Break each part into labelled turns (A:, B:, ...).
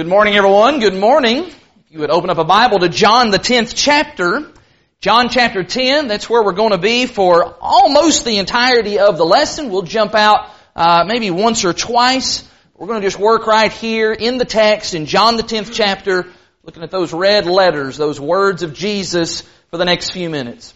A: Good morning, everyone. Good morning. If you would open up a Bible to John, the 10th chapter. John chapter 10, that's where we're going to be for almost the entirety of the lesson. We'll jump out uh, maybe once or twice. We're going to just work right here in the text in John the 10th chapter, looking at those red letters, those words of Jesus for the next few minutes.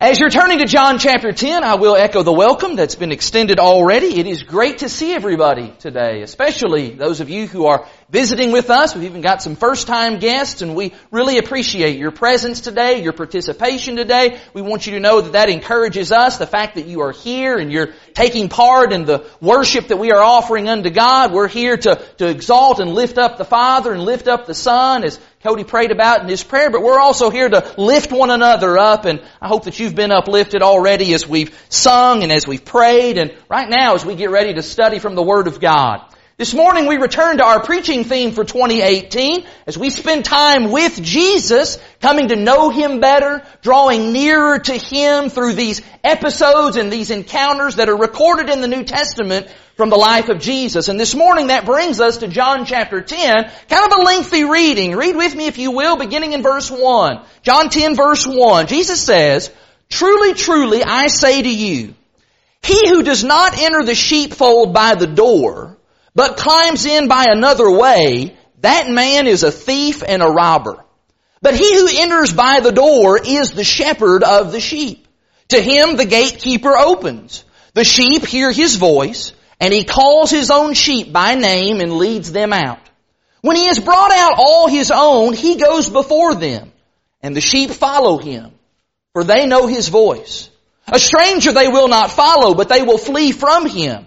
A: As you're turning to John chapter 10, I will echo the welcome that's been extended already. It is great to see everybody today, especially those of you who are visiting with us. We've even got some first time guests and we really appreciate your presence today, your participation today. We want you to know that that encourages us, the fact that you are here and you're taking part in the worship that we are offering unto God. We're here to, to exalt and lift up the Father and lift up the Son as Cody prayed about in his prayer, but we're also here to lift one another up and I hope that you've been uplifted already as we've sung and as we've prayed and right now as we get ready to study from the Word of God. This morning we return to our preaching theme for 2018 as we spend time with Jesus, coming to know Him better, drawing nearer to Him through these episodes and these encounters that are recorded in the New Testament from the life of Jesus. And this morning that brings us to John chapter 10, kind of a lengthy reading. Read with me if you will, beginning in verse 1. John 10 verse 1. Jesus says, Truly, truly, I say to you, he who does not enter the sheepfold by the door, but climbs in by another way, that man is a thief and a robber. But he who enters by the door is the shepherd of the sheep. To him the gatekeeper opens. The sheep hear his voice, and he calls his own sheep by name and leads them out. When he has brought out all his own, he goes before them, and the sheep follow him, for they know his voice. A stranger they will not follow, but they will flee from him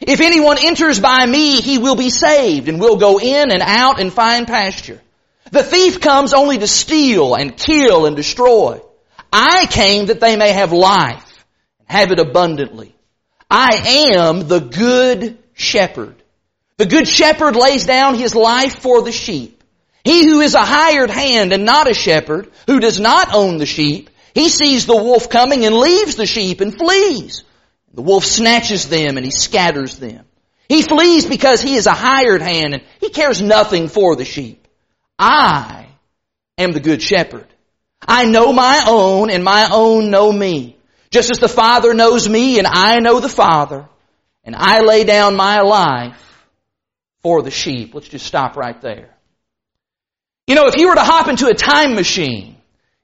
A: If anyone enters by me, he will be saved and will go in and out and find pasture. The thief comes only to steal and kill and destroy. I came that they may have life and have it abundantly. I am the good shepherd. The good shepherd lays down his life for the sheep. He who is a hired hand and not a shepherd, who does not own the sheep, he sees the wolf coming and leaves the sheep and flees. The wolf snatches them and he scatters them. He flees because he is a hired hand and he cares nothing for the sheep. I am the good shepherd. I know my own and my own know me. Just as the Father knows me and I know the Father and I lay down my life for the sheep. Let's just stop right there. You know, if you were to hop into a time machine,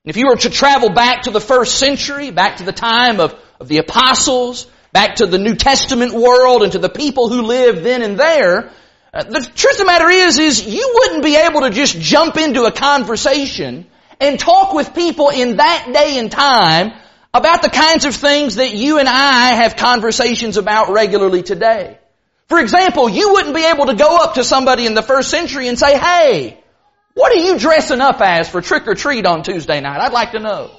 A: and if you were to travel back to the first century, back to the time of, of the apostles, back to the New Testament world and to the people who lived then and there, uh, the truth of the matter is, is you wouldn't be able to just jump into a conversation and talk with people in that day and time about the kinds of things that you and I have conversations about regularly today. For example, you wouldn't be able to go up to somebody in the first century and say, hey, what are you dressing up as for trick or treat on Tuesday night? I'd like to know.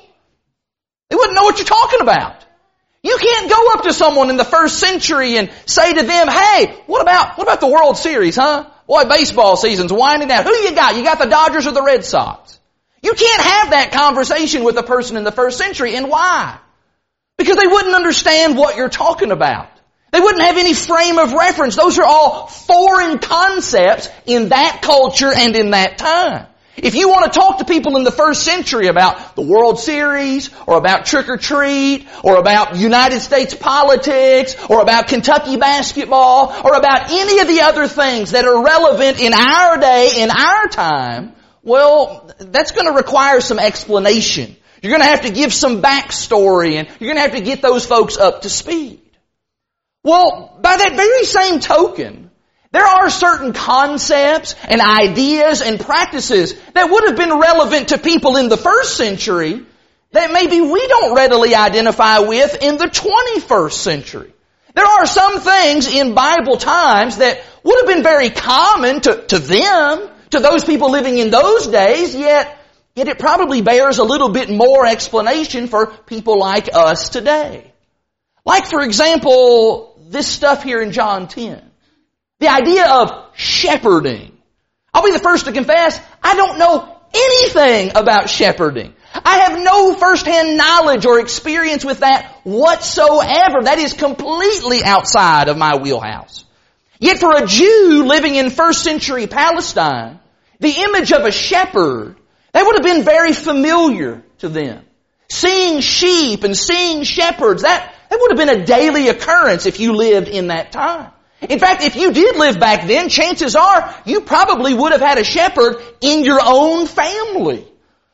A: They wouldn't know what you're talking about. You can't go up to someone in the first century and say to them, hey, what about, what about the World Series, huh? Boy, baseball season's winding down. Who you got? You got the Dodgers or the Red Sox? You can't have that conversation with a person in the first century. And why? Because they wouldn't understand what you're talking about. They wouldn't have any frame of reference. Those are all foreign concepts in that culture and in that time. If you want to talk to people in the first century about the World Series, or about trick or treat, or about United States politics, or about Kentucky basketball, or about any of the other things that are relevant in our day, in our time, well, that's going to require some explanation. You're going to have to give some backstory, and you're going to have to get those folks up to speed. Well, by that very same token, there are certain concepts and ideas and practices that would have been relevant to people in the first century that maybe we don't readily identify with in the 21st century. There are some things in Bible times that would have been very common to, to them, to those people living in those days, yet Yet it probably bears a little bit more explanation for people like us today. Like for example, this stuff here in John 10. The idea of shepherding. I'll be the first to confess, I don't know anything about shepherding. I have no firsthand knowledge or experience with that whatsoever. That is completely outside of my wheelhouse. Yet for a Jew living in first century Palestine, the image of a shepherd, that would have been very familiar to them. Seeing sheep and seeing shepherds, that, that would have been a daily occurrence if you lived in that time. In fact, if you did live back then, chances are you probably would have had a shepherd in your own family.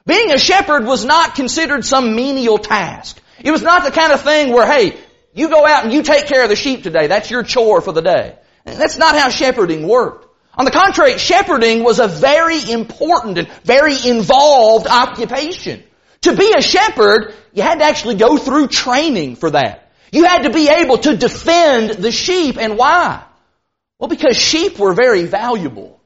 A: Being a shepherd was not considered some menial task. It was not the kind of thing where, hey, you go out and you take care of the sheep today. That's your chore for the day. That's not how shepherding worked. On the contrary, shepherding was a very important and very involved occupation. To be a shepherd, you had to actually go through training for that. You had to be able to defend the sheep, and why? Well, because sheep were very valuable.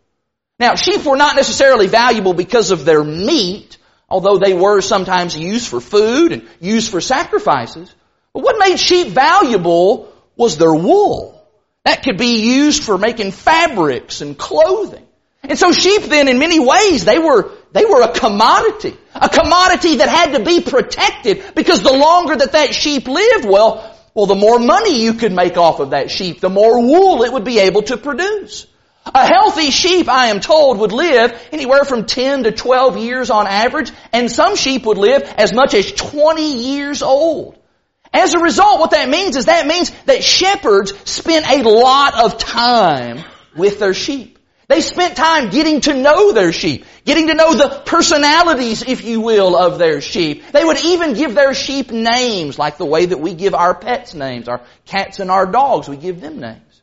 A: Now, sheep were not necessarily valuable because of their meat, although they were sometimes used for food and used for sacrifices. But what made sheep valuable was their wool. That could be used for making fabrics and clothing. And so sheep then in many ways, they were, they were a commodity. A commodity that had to be protected because the longer that that sheep lived, well, well, the more money you could make off of that sheep, the more wool it would be able to produce. A healthy sheep, I am told, would live anywhere from 10 to 12 years on average, and some sheep would live as much as 20 years old. As a result, what that means is that means that shepherds spent a lot of time with their sheep. They spent time getting to know their sheep, getting to know the personalities, if you will, of their sheep. They would even give their sheep names, like the way that we give our pets names, our cats and our dogs, we give them names.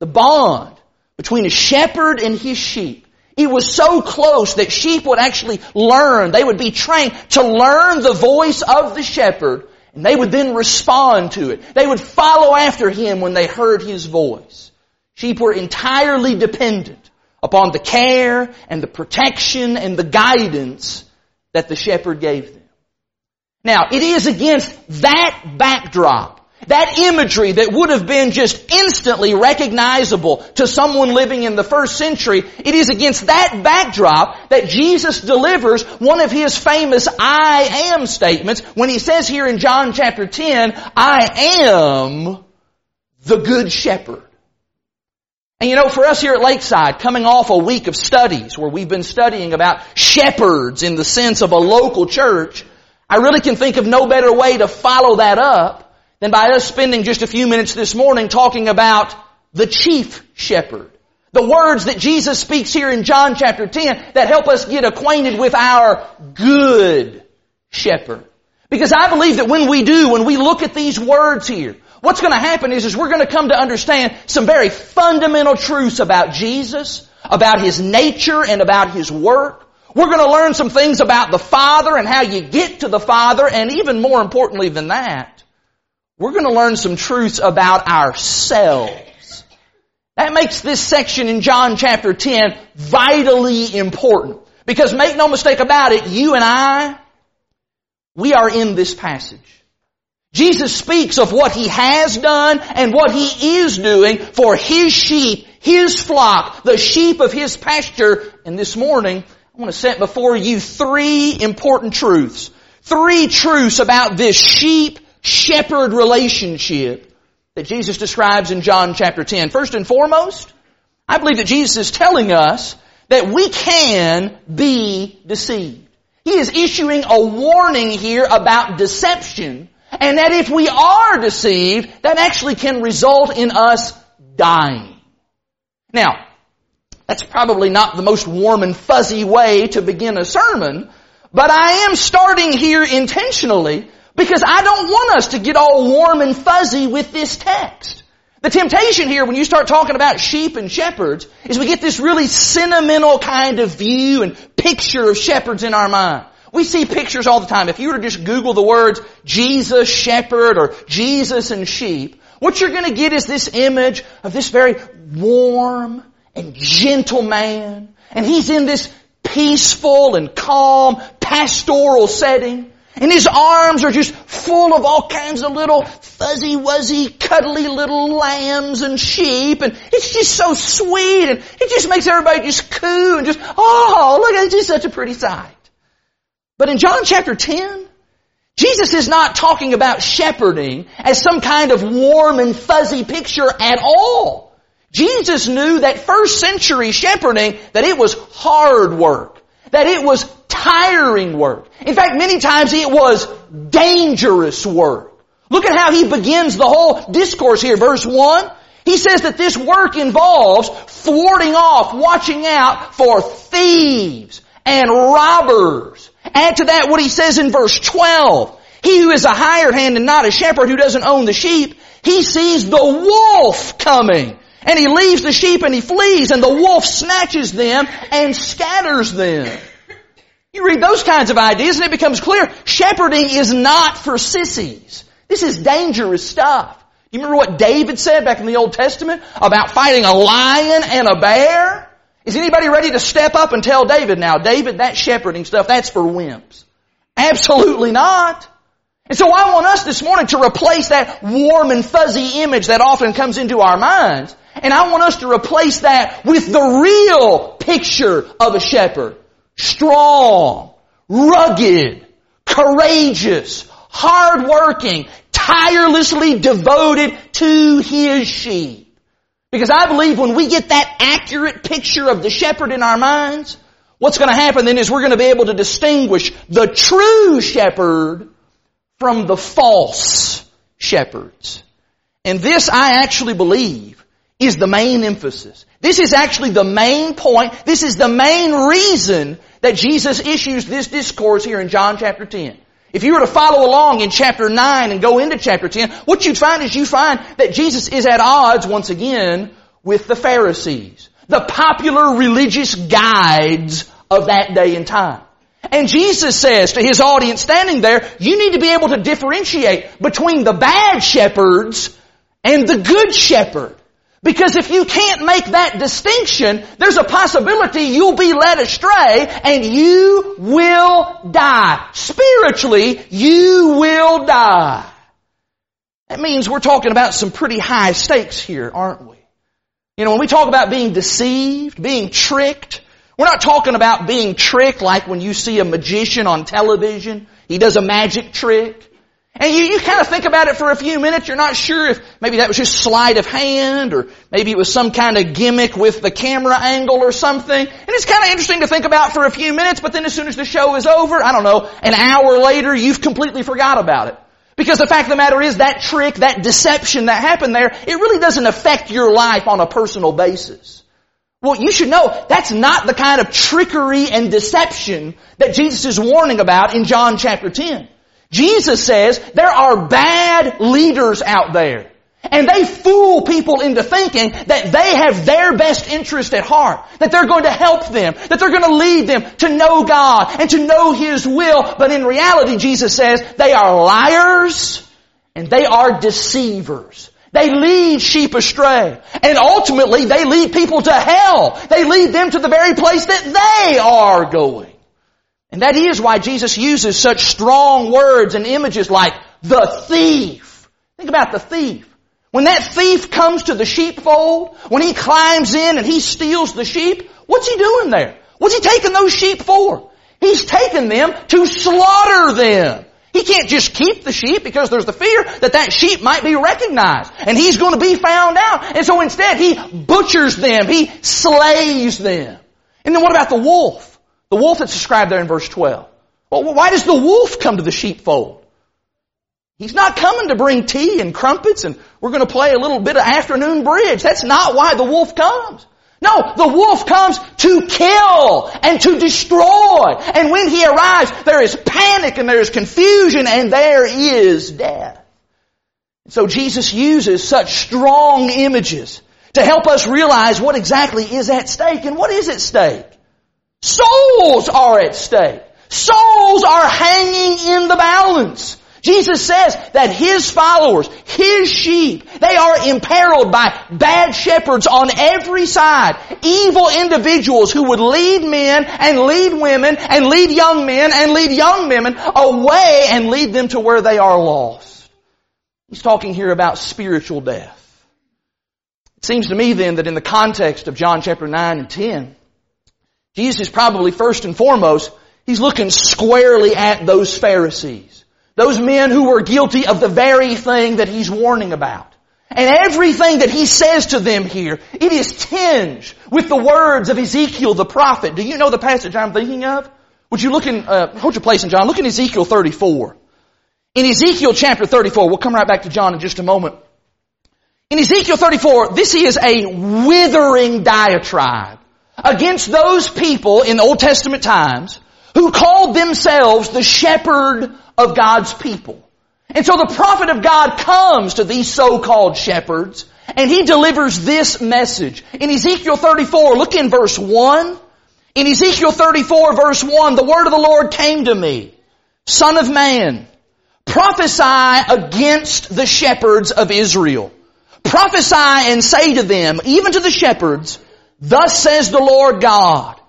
A: The bond between a shepherd and his sheep. It was so close that sheep would actually learn, they would be trained to learn the voice of the shepherd and they would then respond to it. They would follow after him when they heard his voice. Sheep were entirely dependent upon the care and the protection and the guidance that the shepherd gave them. Now, it is against that backdrop that imagery that would have been just instantly recognizable to someone living in the first century, it is against that backdrop that Jesus delivers one of his famous I am statements when he says here in John chapter 10, I am the good shepherd. And you know, for us here at Lakeside, coming off a week of studies where we've been studying about shepherds in the sense of a local church, I really can think of no better way to follow that up than by us spending just a few minutes this morning talking about the chief shepherd. The words that Jesus speaks here in John chapter 10 that help us get acquainted with our good shepherd. Because I believe that when we do, when we look at these words here, what's going to happen is, is we're going to come to understand some very fundamental truths about Jesus, about His nature and about His work. We're going to learn some things about the Father and how you get to the Father, and even more importantly than that, we're going to learn some truths about ourselves. That makes this section in John chapter 10 vitally important. Because make no mistake about it, you and I, we are in this passage. Jesus speaks of what He has done and what He is doing for His sheep, His flock, the sheep of His pasture. And this morning, I want to set before you three important truths. Three truths about this sheep shepherd relationship that Jesus describes in John chapter 10. First and foremost, I believe that Jesus is telling us that we can be deceived. He is issuing a warning here about deception and that if we are deceived, that actually can result in us dying. Now, that's probably not the most warm and fuzzy way to begin a sermon, but I am starting here intentionally because I don't want us to get all warm and fuzzy with this text. The temptation here when you start talking about sheep and shepherds is we get this really sentimental kind of view and picture of shepherds in our mind. We see pictures all the time. If you were to just Google the words Jesus shepherd or Jesus and sheep, what you're going to get is this image of this very warm and gentle man. And he's in this peaceful and calm pastoral setting. And his arms are just full of all kinds of little fuzzy wuzzy cuddly little lambs and sheep and it's just so sweet and it just makes everybody just coo and just, oh, look, it's just such a pretty sight. But in John chapter 10, Jesus is not talking about shepherding as some kind of warm and fuzzy picture at all. Jesus knew that first century shepherding, that it was hard work, that it was tiring work. In fact, many times it was dangerous work. Look at how he begins the whole discourse here. Verse 1, he says that this work involves thwarting off, watching out for thieves and robbers. Add to that what he says in verse 12. He who is a hired hand and not a shepherd who doesn't own the sheep, he sees the wolf coming. And he leaves the sheep and he flees and the wolf snatches them and scatters them. You read those kinds of ideas and it becomes clear shepherding is not for sissies. This is dangerous stuff. You remember what David said back in the Old Testament about fighting a lion and a bear? Is anybody ready to step up and tell David now, David, that shepherding stuff, that's for wimps? Absolutely not. And so I want us this morning to replace that warm and fuzzy image that often comes into our minds. And I want us to replace that with the real picture of a shepherd strong, rugged, courageous, hardworking, tirelessly devoted to his sheep. Because I believe when we get that accurate picture of the shepherd in our minds, what's going to happen then is we're going to be able to distinguish the true shepherd from the false shepherds. And this I actually believe is the main emphasis. This is actually the main point. This is the main reason that Jesus issues this discourse here in John chapter 10. If you were to follow along in chapter 9 and go into chapter 10, what you'd find is you find that Jesus is at odds once again with the Pharisees, the popular religious guides of that day and time. And Jesus says to his audience standing there, you need to be able to differentiate between the bad shepherds and the good shepherd. Because if you can't make that distinction, there's a possibility you'll be led astray and you will die. Spiritually, you will die. That means we're talking about some pretty high stakes here, aren't we? You know, when we talk about being deceived, being tricked, we're not talking about being tricked like when you see a magician on television. He does a magic trick. And you, you kind of think about it for a few minutes. You're not sure if maybe that was just sleight of hand or maybe it was some kind of gimmick with the camera angle or something. And it's kind of interesting to think about for a few minutes, but then as soon as the show is over, I don't know, an hour later, you've completely forgot about it. Because the fact of the matter is that trick, that deception that happened there, it really doesn't affect your life on a personal basis. Well, you should know that's not the kind of trickery and deception that Jesus is warning about in John chapter 10. Jesus says there are bad leaders out there. And they fool people into thinking that they have their best interest at heart, that they're going to help them, that they're going to lead them to know God and to know His will. But in reality, Jesus says they are liars and they are deceivers. They lead sheep astray. And ultimately, they lead people to hell. They lead them to the very place that they are going. And that is why Jesus uses such strong words and images like the thief. Think about the thief. When that thief comes to the sheepfold, when he climbs in and he steals the sheep, what's he doing there? What's he taking those sheep for? He's taking them to slaughter them. He can't just keep the sheep because there's the fear that that sheep might be recognized and he's going to be found out. And so instead he butchers them. He slays them. And then what about the wolf? The wolf that's described there in verse 12. Well, why does the wolf come to the sheepfold? He's not coming to bring tea and crumpets and we're going to play a little bit of afternoon bridge. That's not why the wolf comes. No, the wolf comes to kill and to destroy. And when he arrives, there is panic and there is confusion and there is death. So Jesus uses such strong images to help us realize what exactly is at stake and what is at stake. Souls are at stake. Souls are hanging in the balance. Jesus says that His followers, His sheep, they are imperiled by bad shepherds on every side. Evil individuals who would lead men and lead women and lead young men and lead young women away and lead them to where they are lost. He's talking here about spiritual death. It seems to me then that in the context of John chapter 9 and 10, Jesus probably first and foremost, he's looking squarely at those Pharisees. Those men who were guilty of the very thing that he's warning about. And everything that he says to them here, it is tinged with the words of Ezekiel the prophet. Do you know the passage I'm thinking of? Would you look in, uh, hold your place in John, look in Ezekiel 34. In Ezekiel chapter 34, we'll come right back to John in just a moment. In Ezekiel 34, this is a withering diatribe against those people in the Old Testament times who called themselves the shepherd of God's people. And so the prophet of God comes to these so-called shepherds and he delivers this message. In Ezekiel 34, look in verse 1. In Ezekiel 34 verse 1, the word of the Lord came to me. Son of man, prophesy against the shepherds of Israel. Prophesy and say to them, even to the shepherds, thus says the Lord God,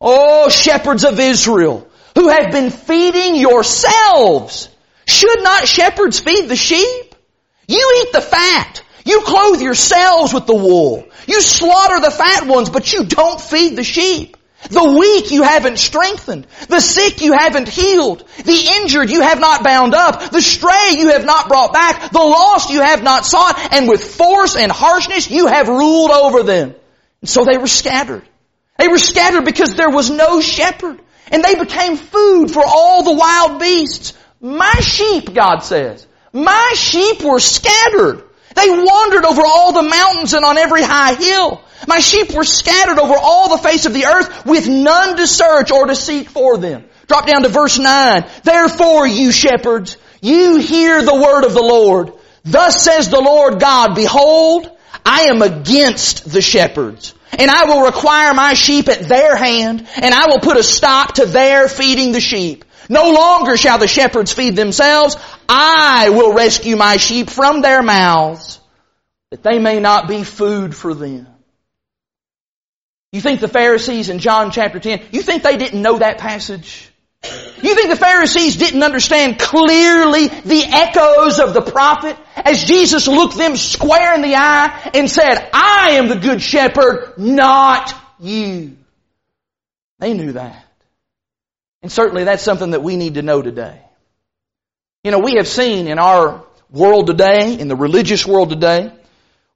A: O shepherds of Israel, who have been feeding yourselves. Should not shepherds feed the sheep? You eat the fat. You clothe yourselves with the wool. You slaughter the fat ones, but you don't feed the sheep. The weak you haven't strengthened. The sick you haven't healed. The injured you have not bound up. The stray you have not brought back. The lost you have not sought. And with force and harshness you have ruled over them. And so they were scattered. They were scattered because there was no shepherd. And they became food for all the wild beasts. My sheep, God says, my sheep were scattered. They wandered over all the mountains and on every high hill. My sheep were scattered over all the face of the earth with none to search or to seek for them. Drop down to verse 9. Therefore, you shepherds, you hear the word of the Lord. Thus says the Lord God, behold, I am against the shepherds, and I will require my sheep at their hand, and I will put a stop to their feeding the sheep. No longer shall the shepherds feed themselves. I will rescue my sheep from their mouths, that they may not be food for them. You think the Pharisees in John chapter 10, you think they didn't know that passage? You think the Pharisees didn't understand clearly the echoes of the prophet as Jesus looked them square in the eye and said, I am the good shepherd, not you. They knew that. And certainly that's something that we need to know today. You know, we have seen in our world today, in the religious world today,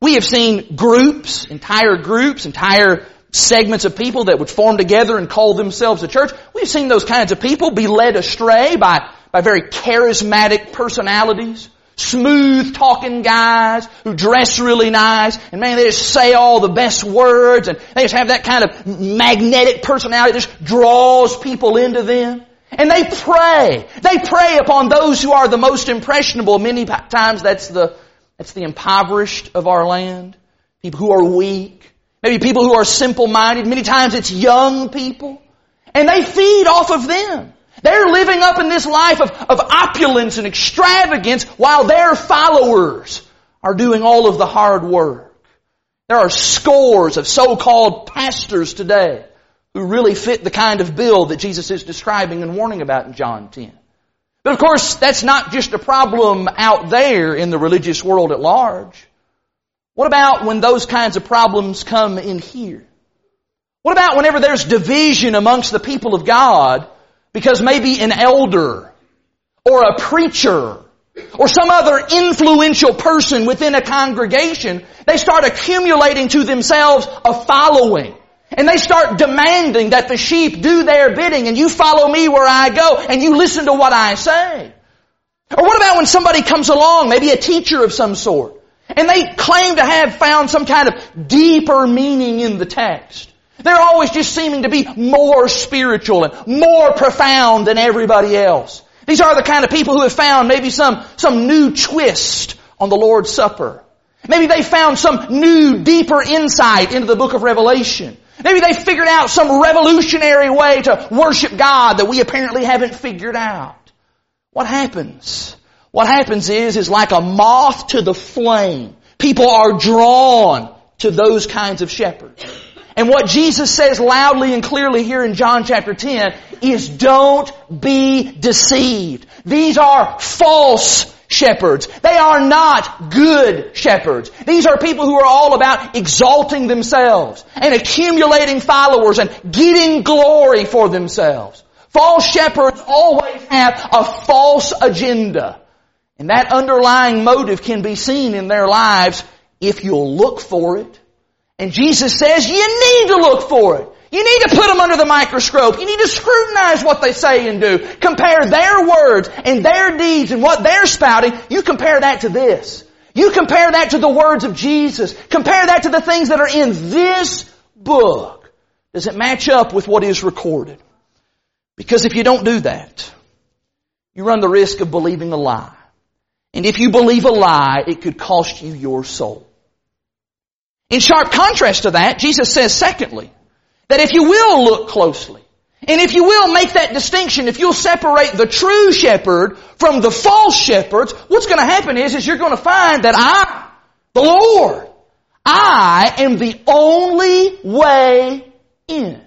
A: we have seen groups, entire groups, entire segments of people that would form together and call themselves a church. We've seen those kinds of people be led astray by, by very charismatic personalities, smooth talking guys who dress really nice, and man, they just say all the best words, and they just have that kind of magnetic personality that just draws people into them. And they prey. They prey upon those who are the most impressionable. Many times that's the, that's the impoverished of our land. People who are weak. Maybe people who are simple-minded. Many times it's young people. And they feed off of them. They're living up in this life of, of opulence and extravagance while their followers are doing all of the hard work. There are scores of so-called pastors today who really fit the kind of bill that Jesus is describing and warning about in John 10. But of course, that's not just a problem out there in the religious world at large. What about when those kinds of problems come in here? What about whenever there's division amongst the people of God because maybe an elder or a preacher or some other influential person within a congregation, they start accumulating to themselves a following. And they start demanding that the sheep do their bidding and you follow me where I go and you listen to what I say. Or what about when somebody comes along, maybe a teacher of some sort, and they claim to have found some kind of deeper meaning in the text. They're always just seeming to be more spiritual and more profound than everybody else. These are the kind of people who have found maybe some, some new twist on the Lord's Supper. Maybe they found some new, deeper insight into the book of Revelation. Maybe they figured out some revolutionary way to worship God that we apparently haven't figured out. What happens? What happens is, is like a moth to the flame. People are drawn to those kinds of shepherds. And what Jesus says loudly and clearly here in John chapter 10 is don't be deceived. These are false shepherds. They are not good shepherds. These are people who are all about exalting themselves and accumulating followers and getting glory for themselves. False shepherds always have a false agenda. And that underlying motive can be seen in their lives if you'll look for it. And Jesus says you need to look for it. You need to put them under the microscope. You need to scrutinize what they say and do. Compare their words and their deeds and what they're spouting. You compare that to this. You compare that to the words of Jesus. Compare that to the things that are in this book. Does it match up with what is recorded? Because if you don't do that, you run the risk of believing a lie. And if you believe a lie, it could cost you your soul. In sharp contrast to that, Jesus says secondly, that if you will look closely, and if you will make that distinction, if you'll separate the true shepherd from the false shepherds, what's going to happen is, is you're going to find that I, the Lord, I am the only way in.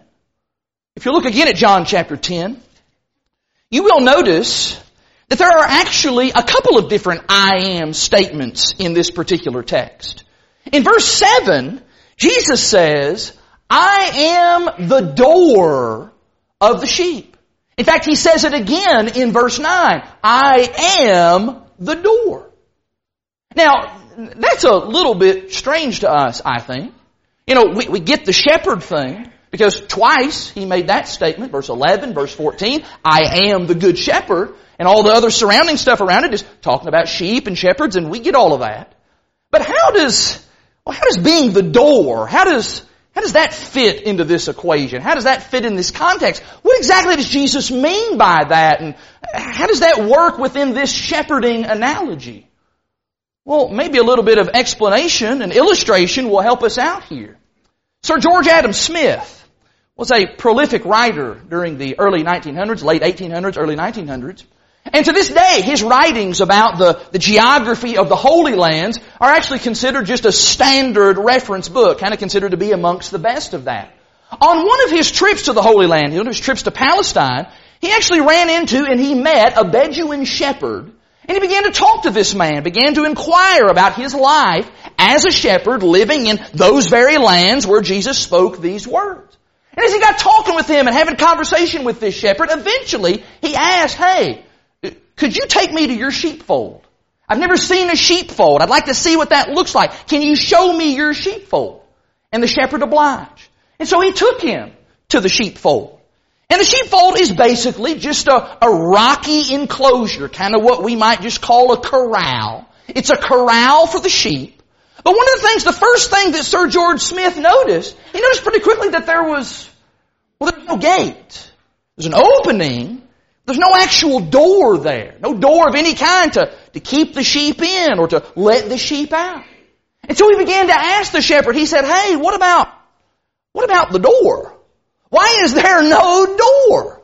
A: If you look again at John chapter 10, you will notice that there are actually a couple of different I am statements in this particular text. In verse 7, Jesus says, I am the door of the sheep. In fact, he says it again in verse 9. I am the door. Now, that's a little bit strange to us, I think. You know, we, we get the shepherd thing because twice he made that statement, verse 11, verse 14, I am the good shepherd, and all the other surrounding stuff around it is talking about sheep and shepherds, and we get all of that. But how does, well, how does being the door, how does how does that fit into this equation? How does that fit in this context? What exactly does Jesus mean by that? And how does that work within this shepherding analogy? Well, maybe a little bit of explanation and illustration will help us out here. Sir George Adam Smith was a prolific writer during the early 1900s, late 1800s, early 1900s. And to this day, his writings about the, the geography of the Holy Lands are actually considered just a standard reference book, kind of considered to be amongst the best of that. On one of his trips to the Holy Land, one of his trips to Palestine, he actually ran into and he met a Bedouin shepherd and he began to talk to this man, began to inquire about his life as a shepherd living in those very lands where Jesus spoke these words. And as he got talking with him and having conversation with this shepherd, eventually he asked, hey, could you take me to your sheepfold? I've never seen a sheepfold. I'd like to see what that looks like. Can you show me your sheepfold? And the shepherd obliged. And so he took him to the sheepfold. And the sheepfold is basically just a, a rocky enclosure, kind of what we might just call a corral. It's a corral for the sheep. But one of the things, the first thing that Sir George Smith noticed, he noticed pretty quickly that there was, well, there's no gate. There's an opening, there's no actual door there. No door of any kind to, to keep the sheep in or to let the sheep out. And so he began to ask the shepherd, he said, hey, what about, what about the door? Why is there no door?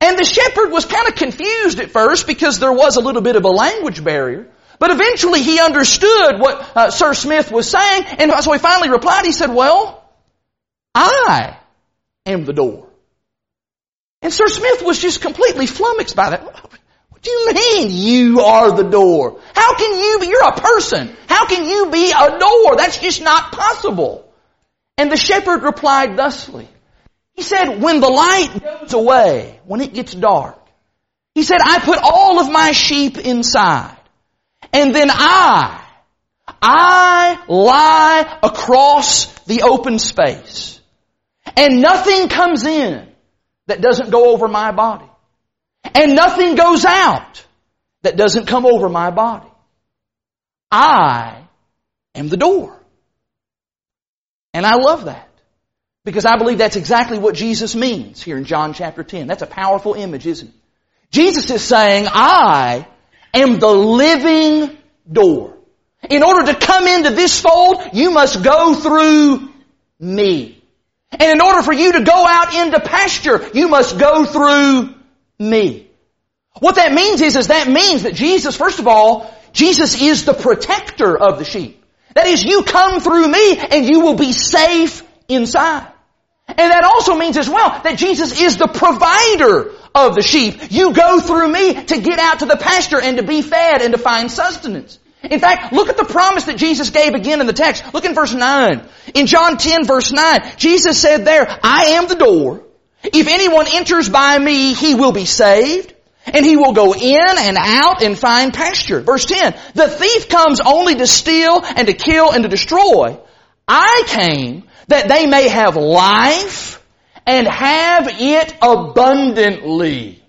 A: And the shepherd was kind of confused at first because there was a little bit of a language barrier. But eventually he understood what uh, Sir Smith was saying, and so he finally replied, he said, well, I am the door. And Sir Smith was just completely flummoxed by that. What do you mean you are the door? How can you be, you're a person. How can you be a door? That's just not possible. And the shepherd replied thusly. He said, when the light goes away, when it gets dark, he said, I put all of my sheep inside. And then I, I lie across the open space. And nothing comes in that doesn't go over my body. And nothing goes out that doesn't come over my body. I am the door. And I love that. Because I believe that's exactly what Jesus means here in John chapter 10. That's a powerful image, isn't it? Jesus is saying, I am the living door. In order to come into this fold, you must go through me. And in order for you to go out into pasture, you must go through me. What that means is, is that means that Jesus, first of all, Jesus is the protector of the sheep. That is, you come through me and you will be safe inside. And that also means as well that Jesus is the provider of the sheep. You go through me to get out to the pasture and to be fed and to find sustenance. In fact, look at the promise that Jesus gave again in the text. Look in verse 9. In John 10 verse 9, Jesus said there, I am the door. If anyone enters by me, he will be saved. And he will go in and out and find pasture. Verse 10, the thief comes only to steal and to kill and to destroy. I came that they may have life and have it abundantly.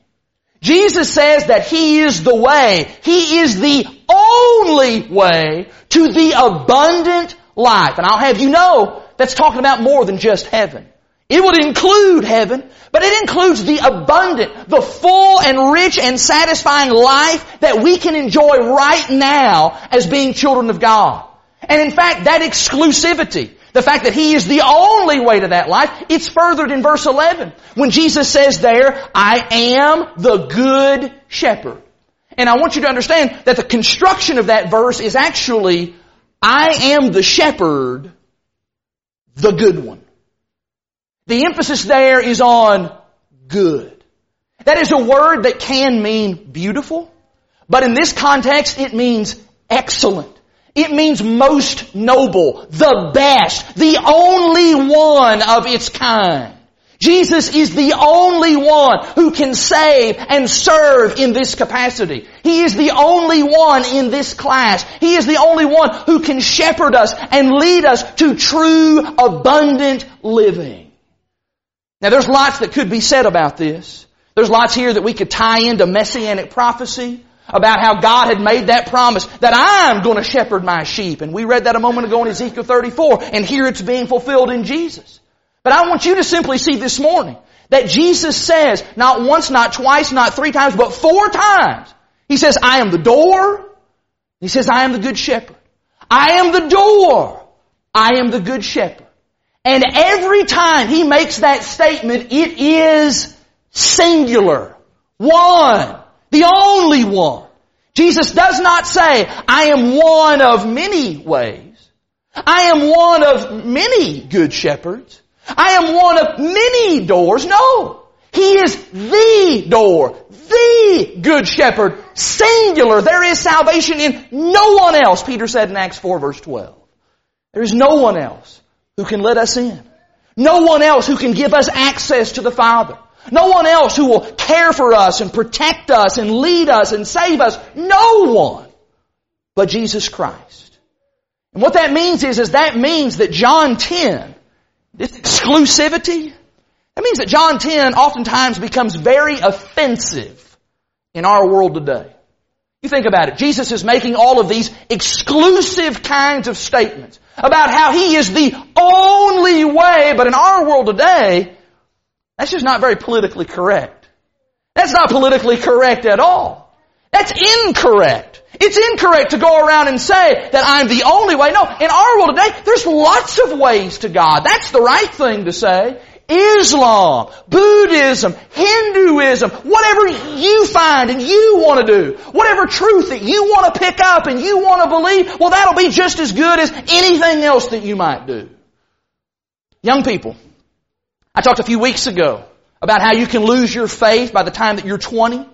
A: Jesus says that He is the way. He is the only way to the abundant life. And I'll have you know, that's talking about more than just heaven. It would include heaven, but it includes the abundant, the full and rich and satisfying life that we can enjoy right now as being children of God. And in fact, that exclusivity, the fact that He is the only way to that life, it's furthered in verse 11 when Jesus says there, I am the good shepherd. And I want you to understand that the construction of that verse is actually, I am the shepherd, the good one. The emphasis there is on good. That is a word that can mean beautiful, but in this context it means excellent. It means most noble, the best, the only one of its kind. Jesus is the only one who can save and serve in this capacity. He is the only one in this class. He is the only one who can shepherd us and lead us to true abundant living. Now there's lots that could be said about this. There's lots here that we could tie into messianic prophecy about how God had made that promise that I'm going to shepherd my sheep. And we read that a moment ago in Ezekiel 34 and here it's being fulfilled in Jesus. But I want you to simply see this morning that Jesus says not once, not twice, not three times, but four times. He says, I am the door. He says, I am the good shepherd. I am the door. I am the good shepherd. And every time he makes that statement, it is singular. One. The only one. Jesus does not say, I am one of many ways. I am one of many good shepherds. I am one of many doors. No. He is the door, the good shepherd, singular. There is salvation in no one else, Peter said in Acts 4 verse 12. There is no one else who can let us in. No one else who can give us access to the Father. No one else who will care for us and protect us and lead us and save us. No one but Jesus Christ. And what that means is, is that means that John 10, this exclusivity, that means that John 10 oftentimes becomes very offensive in our world today. You think about it. Jesus is making all of these exclusive kinds of statements about how He is the only way, but in our world today, that's just not very politically correct. That's not politically correct at all. That's incorrect. It's incorrect to go around and say that I'm the only way. No, in our world today, there's lots of ways to God. That's the right thing to say. Islam, Buddhism, Hinduism, whatever you find and you want to do, whatever truth that you want to pick up and you want to believe, well that'll be just as good as anything else that you might do. Young people, I talked a few weeks ago about how you can lose your faith by the time that you're 20.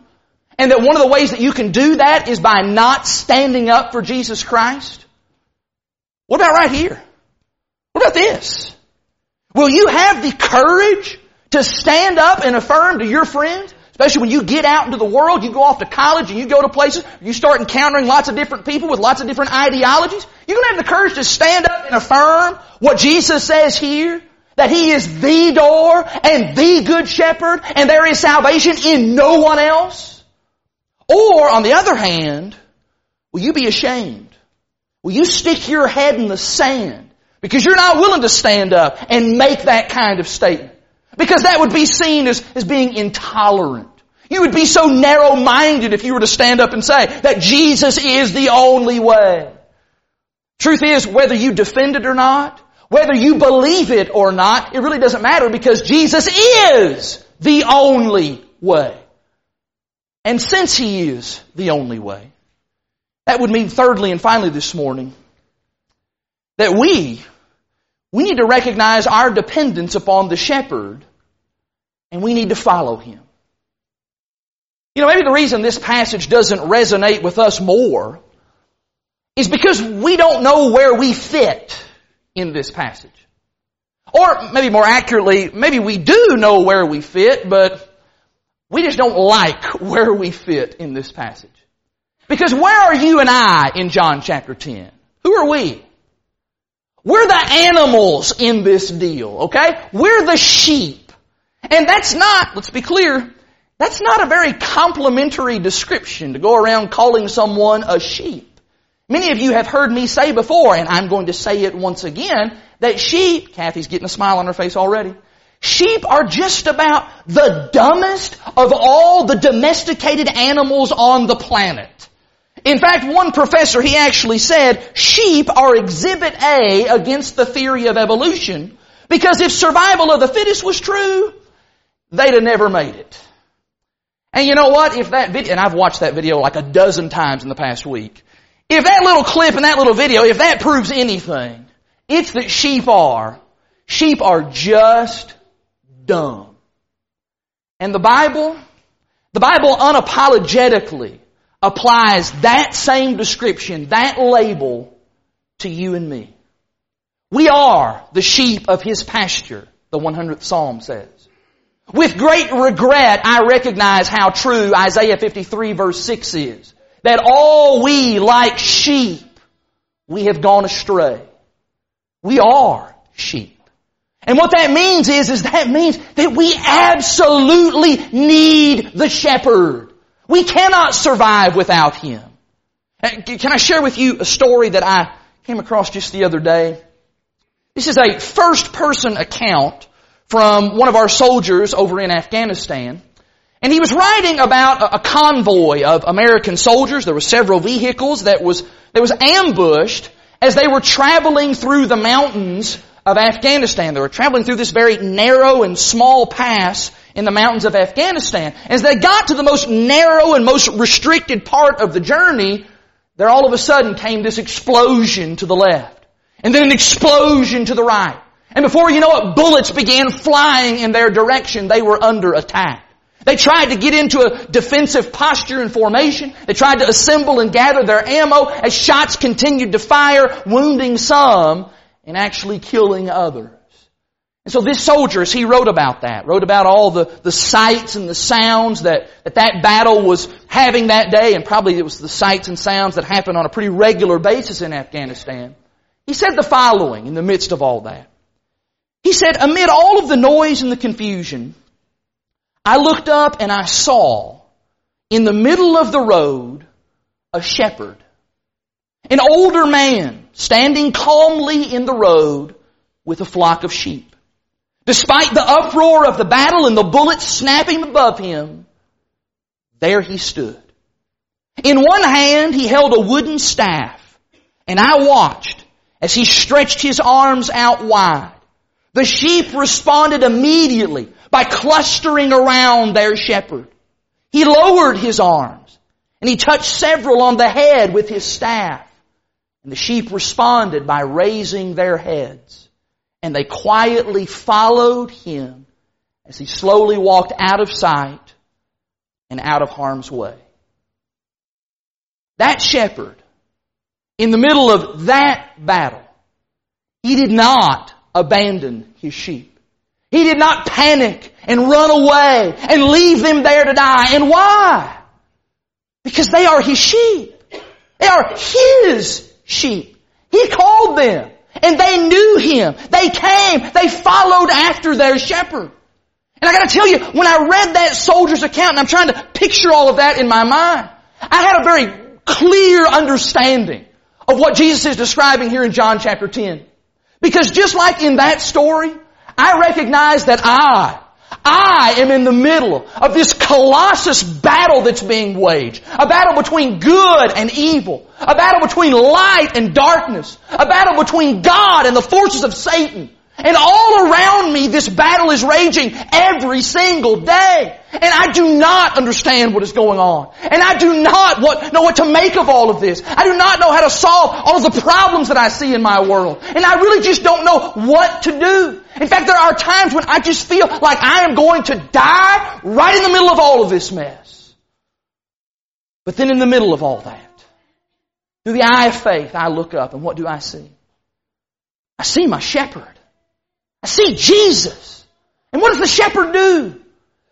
A: And that one of the ways that you can do that is by not standing up for Jesus Christ. What about right here? What about this? Will you have the courage to stand up and affirm to your friends? Especially when you get out into the world, you go off to college and you go to places, you start encountering lots of different people with lots of different ideologies. You're going to have the courage to stand up and affirm what Jesus says here. That He is the door and the good shepherd and there is salvation in no one else. Or on the other hand, will you be ashamed? Will you stick your head in the sand because you're not willing to stand up and make that kind of statement. Because that would be seen as, as being intolerant. You would be so narrow-minded if you were to stand up and say that Jesus is the only way. Truth is, whether you defend it or not, whether you believe it or not, it really doesn't matter because Jesus is the only way. And since He is the only way, that would mean thirdly and finally this morning, that we, we need to recognize our dependence upon the shepherd and we need to follow him. You know, maybe the reason this passage doesn't resonate with us more is because we don't know where we fit in this passage. Or maybe more accurately, maybe we do know where we fit, but we just don't like where we fit in this passage. Because where are you and I in John chapter 10? Who are we? We're the animals in this deal, okay? We're the sheep. And that's not, let's be clear, that's not a very complimentary description to go around calling someone a sheep. Many of you have heard me say before, and I'm going to say it once again, that sheep, Kathy's getting a smile on her face already, sheep are just about the dumbest of all the domesticated animals on the planet. In fact, one professor, he actually said, sheep are exhibit A against the theory of evolution, because if survival of the fittest was true, they'd have never made it. And you know what? If that video, and I've watched that video like a dozen times in the past week, if that little clip and that little video, if that proves anything, it's that sheep are, sheep are just dumb. And the Bible, the Bible unapologetically applies that same description, that label to you and me. We are the sheep of His pasture, the 100th Psalm says. With great regret, I recognize how true Isaiah 53 verse 6 is. That all we like sheep, we have gone astray. We are sheep. And what that means is, is that means that we absolutely need the shepherd. We cannot survive without Him. Uh, can I share with you a story that I came across just the other day? This is a first person account from one of our soldiers over in Afghanistan. And he was writing about a convoy of American soldiers. There were several vehicles that was, that was ambushed as they were traveling through the mountains of Afghanistan. They were traveling through this very narrow and small pass in the mountains of Afghanistan. As they got to the most narrow and most restricted part of the journey, there all of a sudden came this explosion to the left. And then an explosion to the right. And before you know it, bullets began flying in their direction. They were under attack. They tried to get into a defensive posture and formation. They tried to assemble and gather their ammo as shots continued to fire, wounding some and actually killing others. And so this soldier, as he wrote about that, wrote about all the, the sights and the sounds that, that that battle was having that day, and probably it was the sights and sounds that happened on a pretty regular basis in Afghanistan. He said the following in the midst of all that. He said, amid all of the noise and the confusion, I looked up and I saw in the middle of the road a shepherd, an older man standing calmly in the road with a flock of sheep. Despite the uproar of the battle and the bullets snapping above him, there he stood. In one hand, he held a wooden staff, and I watched as he stretched his arms out wide. The sheep responded immediately by clustering around their shepherd. He lowered his arms, and he touched several on the head with his staff. And the sheep responded by raising their heads and they quietly followed him as he slowly walked out of sight and out of harm's way. That shepherd, in the middle of that battle, he did not abandon his sheep. He did not panic and run away and leave them there to die. And why? Because they are his sheep. They are his sheep. He called them. And they knew him. They came. They followed after their shepherd. And I gotta tell you, when I read that soldier's account, and I'm trying to picture all of that in my mind, I had a very clear understanding of what Jesus is describing here in John chapter 10. Because just like in that story, I recognize that I, I am in the middle of this colossus battle that's being waged. A battle between good and evil. A battle between light and darkness. A battle between God and the forces of Satan. And all around me, this battle is raging every single day. And I do not understand what is going on. And I do not what, know what to make of all of this. I do not know how to solve all of the problems that I see in my world. And I really just don't know what to do. In fact, there are times when I just feel like I am going to die right in the middle of all of this mess. But then in the middle of all that, through the eye of faith, I look up and what do I see? I see my shepherd. I see Jesus. And what does the shepherd do?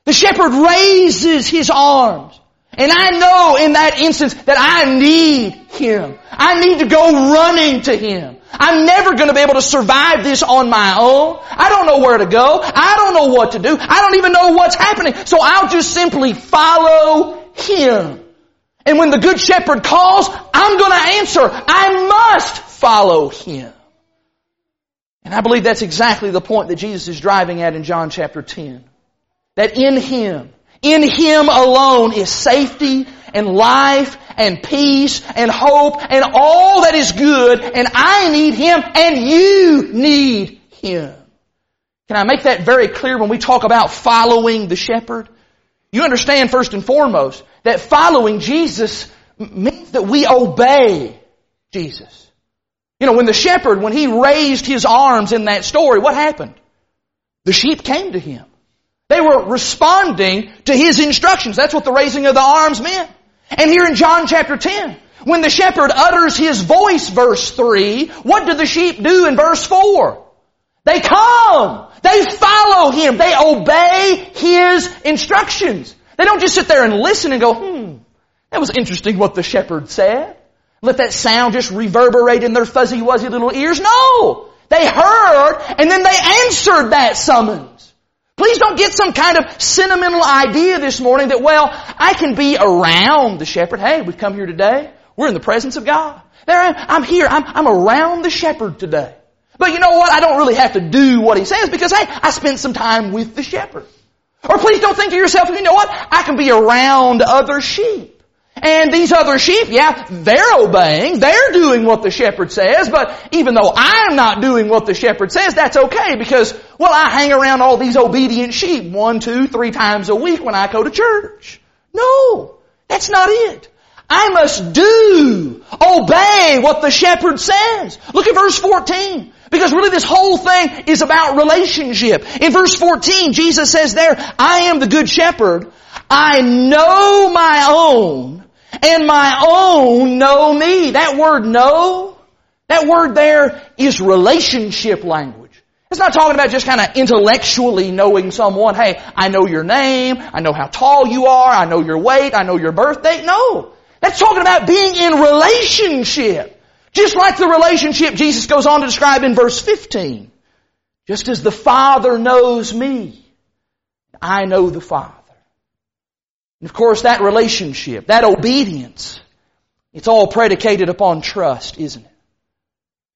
A: The shepherd raises his arms. And I know in that instance that I need Him. I need to go running to Him. I'm never going to be able to survive this on my own. I don't know where to go. I don't know what to do. I don't even know what's happening. So I'll just simply follow Him. And when the Good Shepherd calls, I'm going to answer. I must follow Him. And I believe that's exactly the point that Jesus is driving at in John chapter 10. That in Him, in Him alone is safety and life and peace and hope and all that is good and I need Him and you need Him. Can I make that very clear when we talk about following the shepherd? You understand first and foremost that following Jesus means that we obey Jesus. You know, when the shepherd, when he raised his arms in that story, what happened? The sheep came to him. They were responding to his instructions. That's what the raising of the arms meant. And here in John chapter 10, when the shepherd utters his voice, verse 3, what do the sheep do in verse 4? They come. They follow him. They obey his instructions. They don't just sit there and listen and go, hmm, that was interesting what the shepherd said. Let that sound just reverberate in their fuzzy wuzzy little ears. No! They heard and then they answered that summons. Please don't get some kind of sentimental idea this morning that, well, I can be around the shepherd. Hey, we've come here today. We're in the presence of God. There I am. I'm here. I'm, I'm around the shepherd today. But you know what? I don't really have to do what he says because, hey, I spent some time with the shepherd. Or please don't think to yourself, you know what? I can be around other sheep. And these other sheep, yeah, they're obeying. They're doing what the shepherd says, but even though I'm not doing what the shepherd says, that's okay because, well, I hang around all these obedient sheep one, two, three times a week when I go to church. No, that's not it. I must do, obey what the shepherd says. Look at verse 14. Because really this whole thing is about relationship. In verse 14, Jesus says there, I am the good shepherd. I know my own and my own know me. That word know, that word there is relationship language. It's not talking about just kind of intellectually knowing someone. Hey, I know your name. I know how tall you are. I know your weight. I know your birthday. No. That's talking about being in relationship. Just like the relationship Jesus goes on to describe in verse 15. Just as the Father knows me, I know the Father. And of course, that relationship, that obedience, it's all predicated upon trust, isn't it?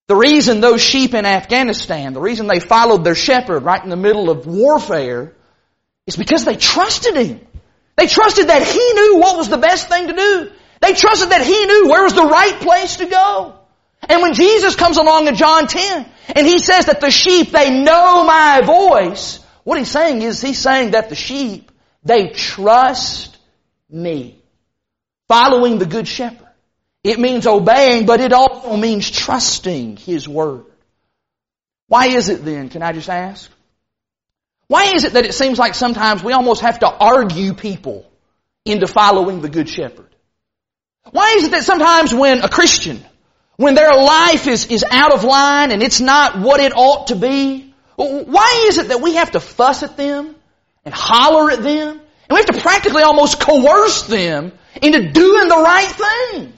A: The reason those sheep in Afghanistan, the reason they followed their shepherd right in the middle of warfare, is because they trusted him. They trusted that he knew what was the best thing to do. They trusted that he knew where was the right place to go. And when Jesus comes along in John 10, and he says that the sheep, they know my voice, what he's saying is he's saying that the sheep, they trust me. Following the Good Shepherd. It means obeying, but it also means trusting His Word. Why is it then, can I just ask? Why is it that it seems like sometimes we almost have to argue people into following the Good Shepherd? Why is it that sometimes when a Christian, when their life is, is out of line and it's not what it ought to be, why is it that we have to fuss at them and holler at them and we have to practically almost coerce them into doing the right thing.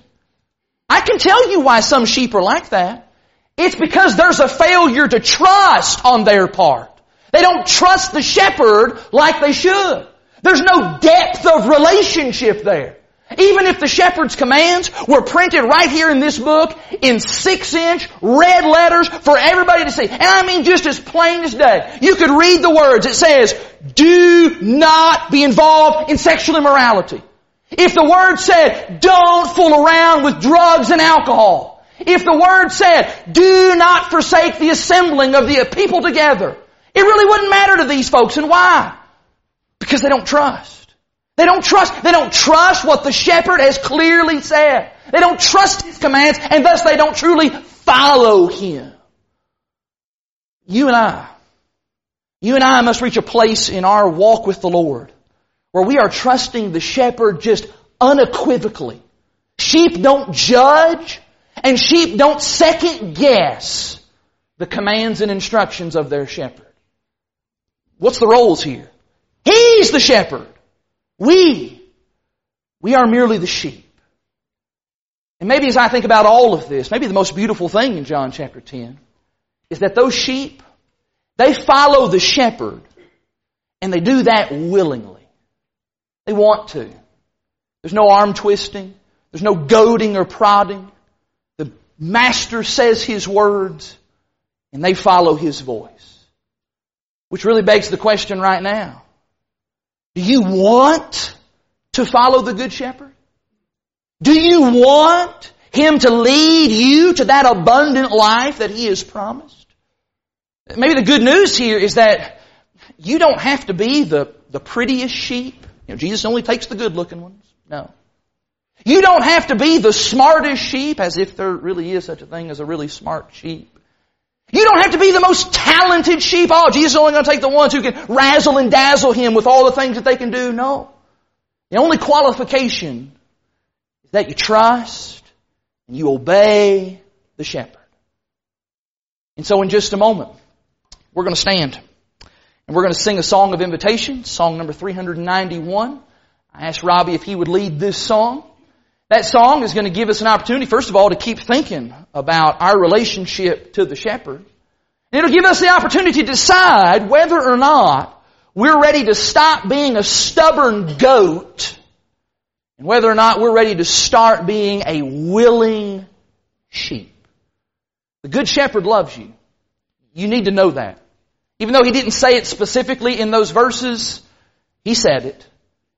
A: I can tell you why some sheep are like that. It's because there's a failure to trust on their part. They don't trust the shepherd like they should. There's no depth of relationship there. Even if the shepherd's commands were printed right here in this book in six inch red letters for everybody to see. And I mean just as plain as day. You could read the words. It says, do not be involved in sexual immorality. If the word said, don't fool around with drugs and alcohol. If the Word said, do not forsake the assembling of the people together, it really wouldn't matter to these folks. And why? Because they don't trust. They don't trust, they don't trust what the shepherd has clearly said. They don't trust his commands and thus they don't truly follow him. You and I, you and I must reach a place in our walk with the Lord where we are trusting the shepherd just unequivocally. Sheep don't judge and sheep don't second guess the commands and instructions of their shepherd. What's the roles here? He's the shepherd. We, we are merely the sheep. And maybe as I think about all of this, maybe the most beautiful thing in John chapter 10 is that those sheep, they follow the shepherd and they do that willingly. They want to. There's no arm twisting. There's no goading or prodding. The master says his words and they follow his voice. Which really begs the question right now. Do you want to follow the Good Shepherd? Do you want Him to lead you to that abundant life that He has promised? Maybe the good news here is that you don't have to be the, the prettiest sheep. You know, Jesus only takes the good looking ones. No. You don't have to be the smartest sheep, as if there really is such a thing as a really smart sheep. You don't have to be the most talented sheep. Oh, Jesus is only going to take the ones who can razzle and dazzle him with all the things that they can do. No. The only qualification is that you trust and you obey the shepherd. And so in just a moment, we're going to stand and we're going to sing a song of invitation, song number 391. I asked Robbie if he would lead this song. That song is going to give us an opportunity, first of all, to keep thinking about our relationship to the shepherd. And it'll give us the opportunity to decide whether or not we're ready to stop being a stubborn goat and whether or not we're ready to start being a willing sheep. The good shepherd loves you. You need to know that. Even though he didn't say it specifically in those verses, he said it.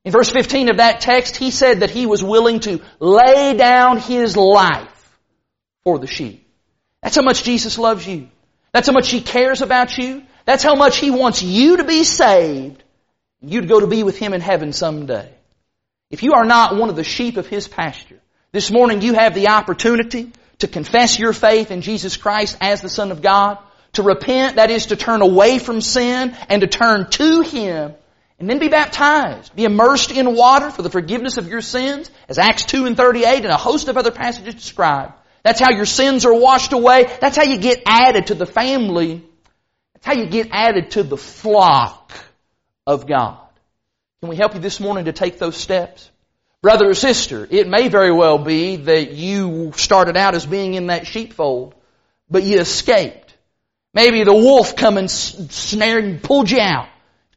A: In verse 15 of that text, he said that he was willing to lay down his life for the sheep. That's how much Jesus loves you. That's how much he cares about you. That's how much he wants you to be saved you to go to be with him in heaven someday. If you are not one of the sheep of his pasture, this morning you have the opportunity to confess your faith in Jesus Christ as the Son of God, to repent, that is to turn away from sin and to turn to him and then be baptized. Be immersed in water for the forgiveness of your sins, as Acts 2 and 38 and a host of other passages describe. That's how your sins are washed away. That's how you get added to the family. That's how you get added to the flock of God. Can we help you this morning to take those steps? Brother or sister, it may very well be that you started out as being in that sheepfold, but you escaped. Maybe the wolf come and snared and pulled you out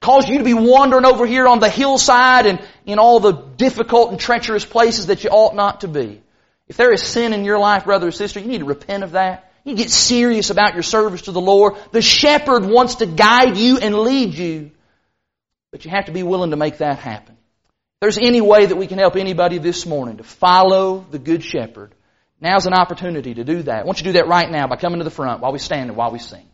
A: caused you to be wandering over here on the hillside and in all the difficult and treacherous places that you ought not to be. If there is sin in your life, brother or sister, you need to repent of that. You get serious about your service to the Lord. The shepherd wants to guide you and lead you. But you have to be willing to make that happen. If there's any way that we can help anybody this morning to follow the good shepherd, now's an opportunity to do that. I want you to do that right now by coming to the front while we stand and while we sing.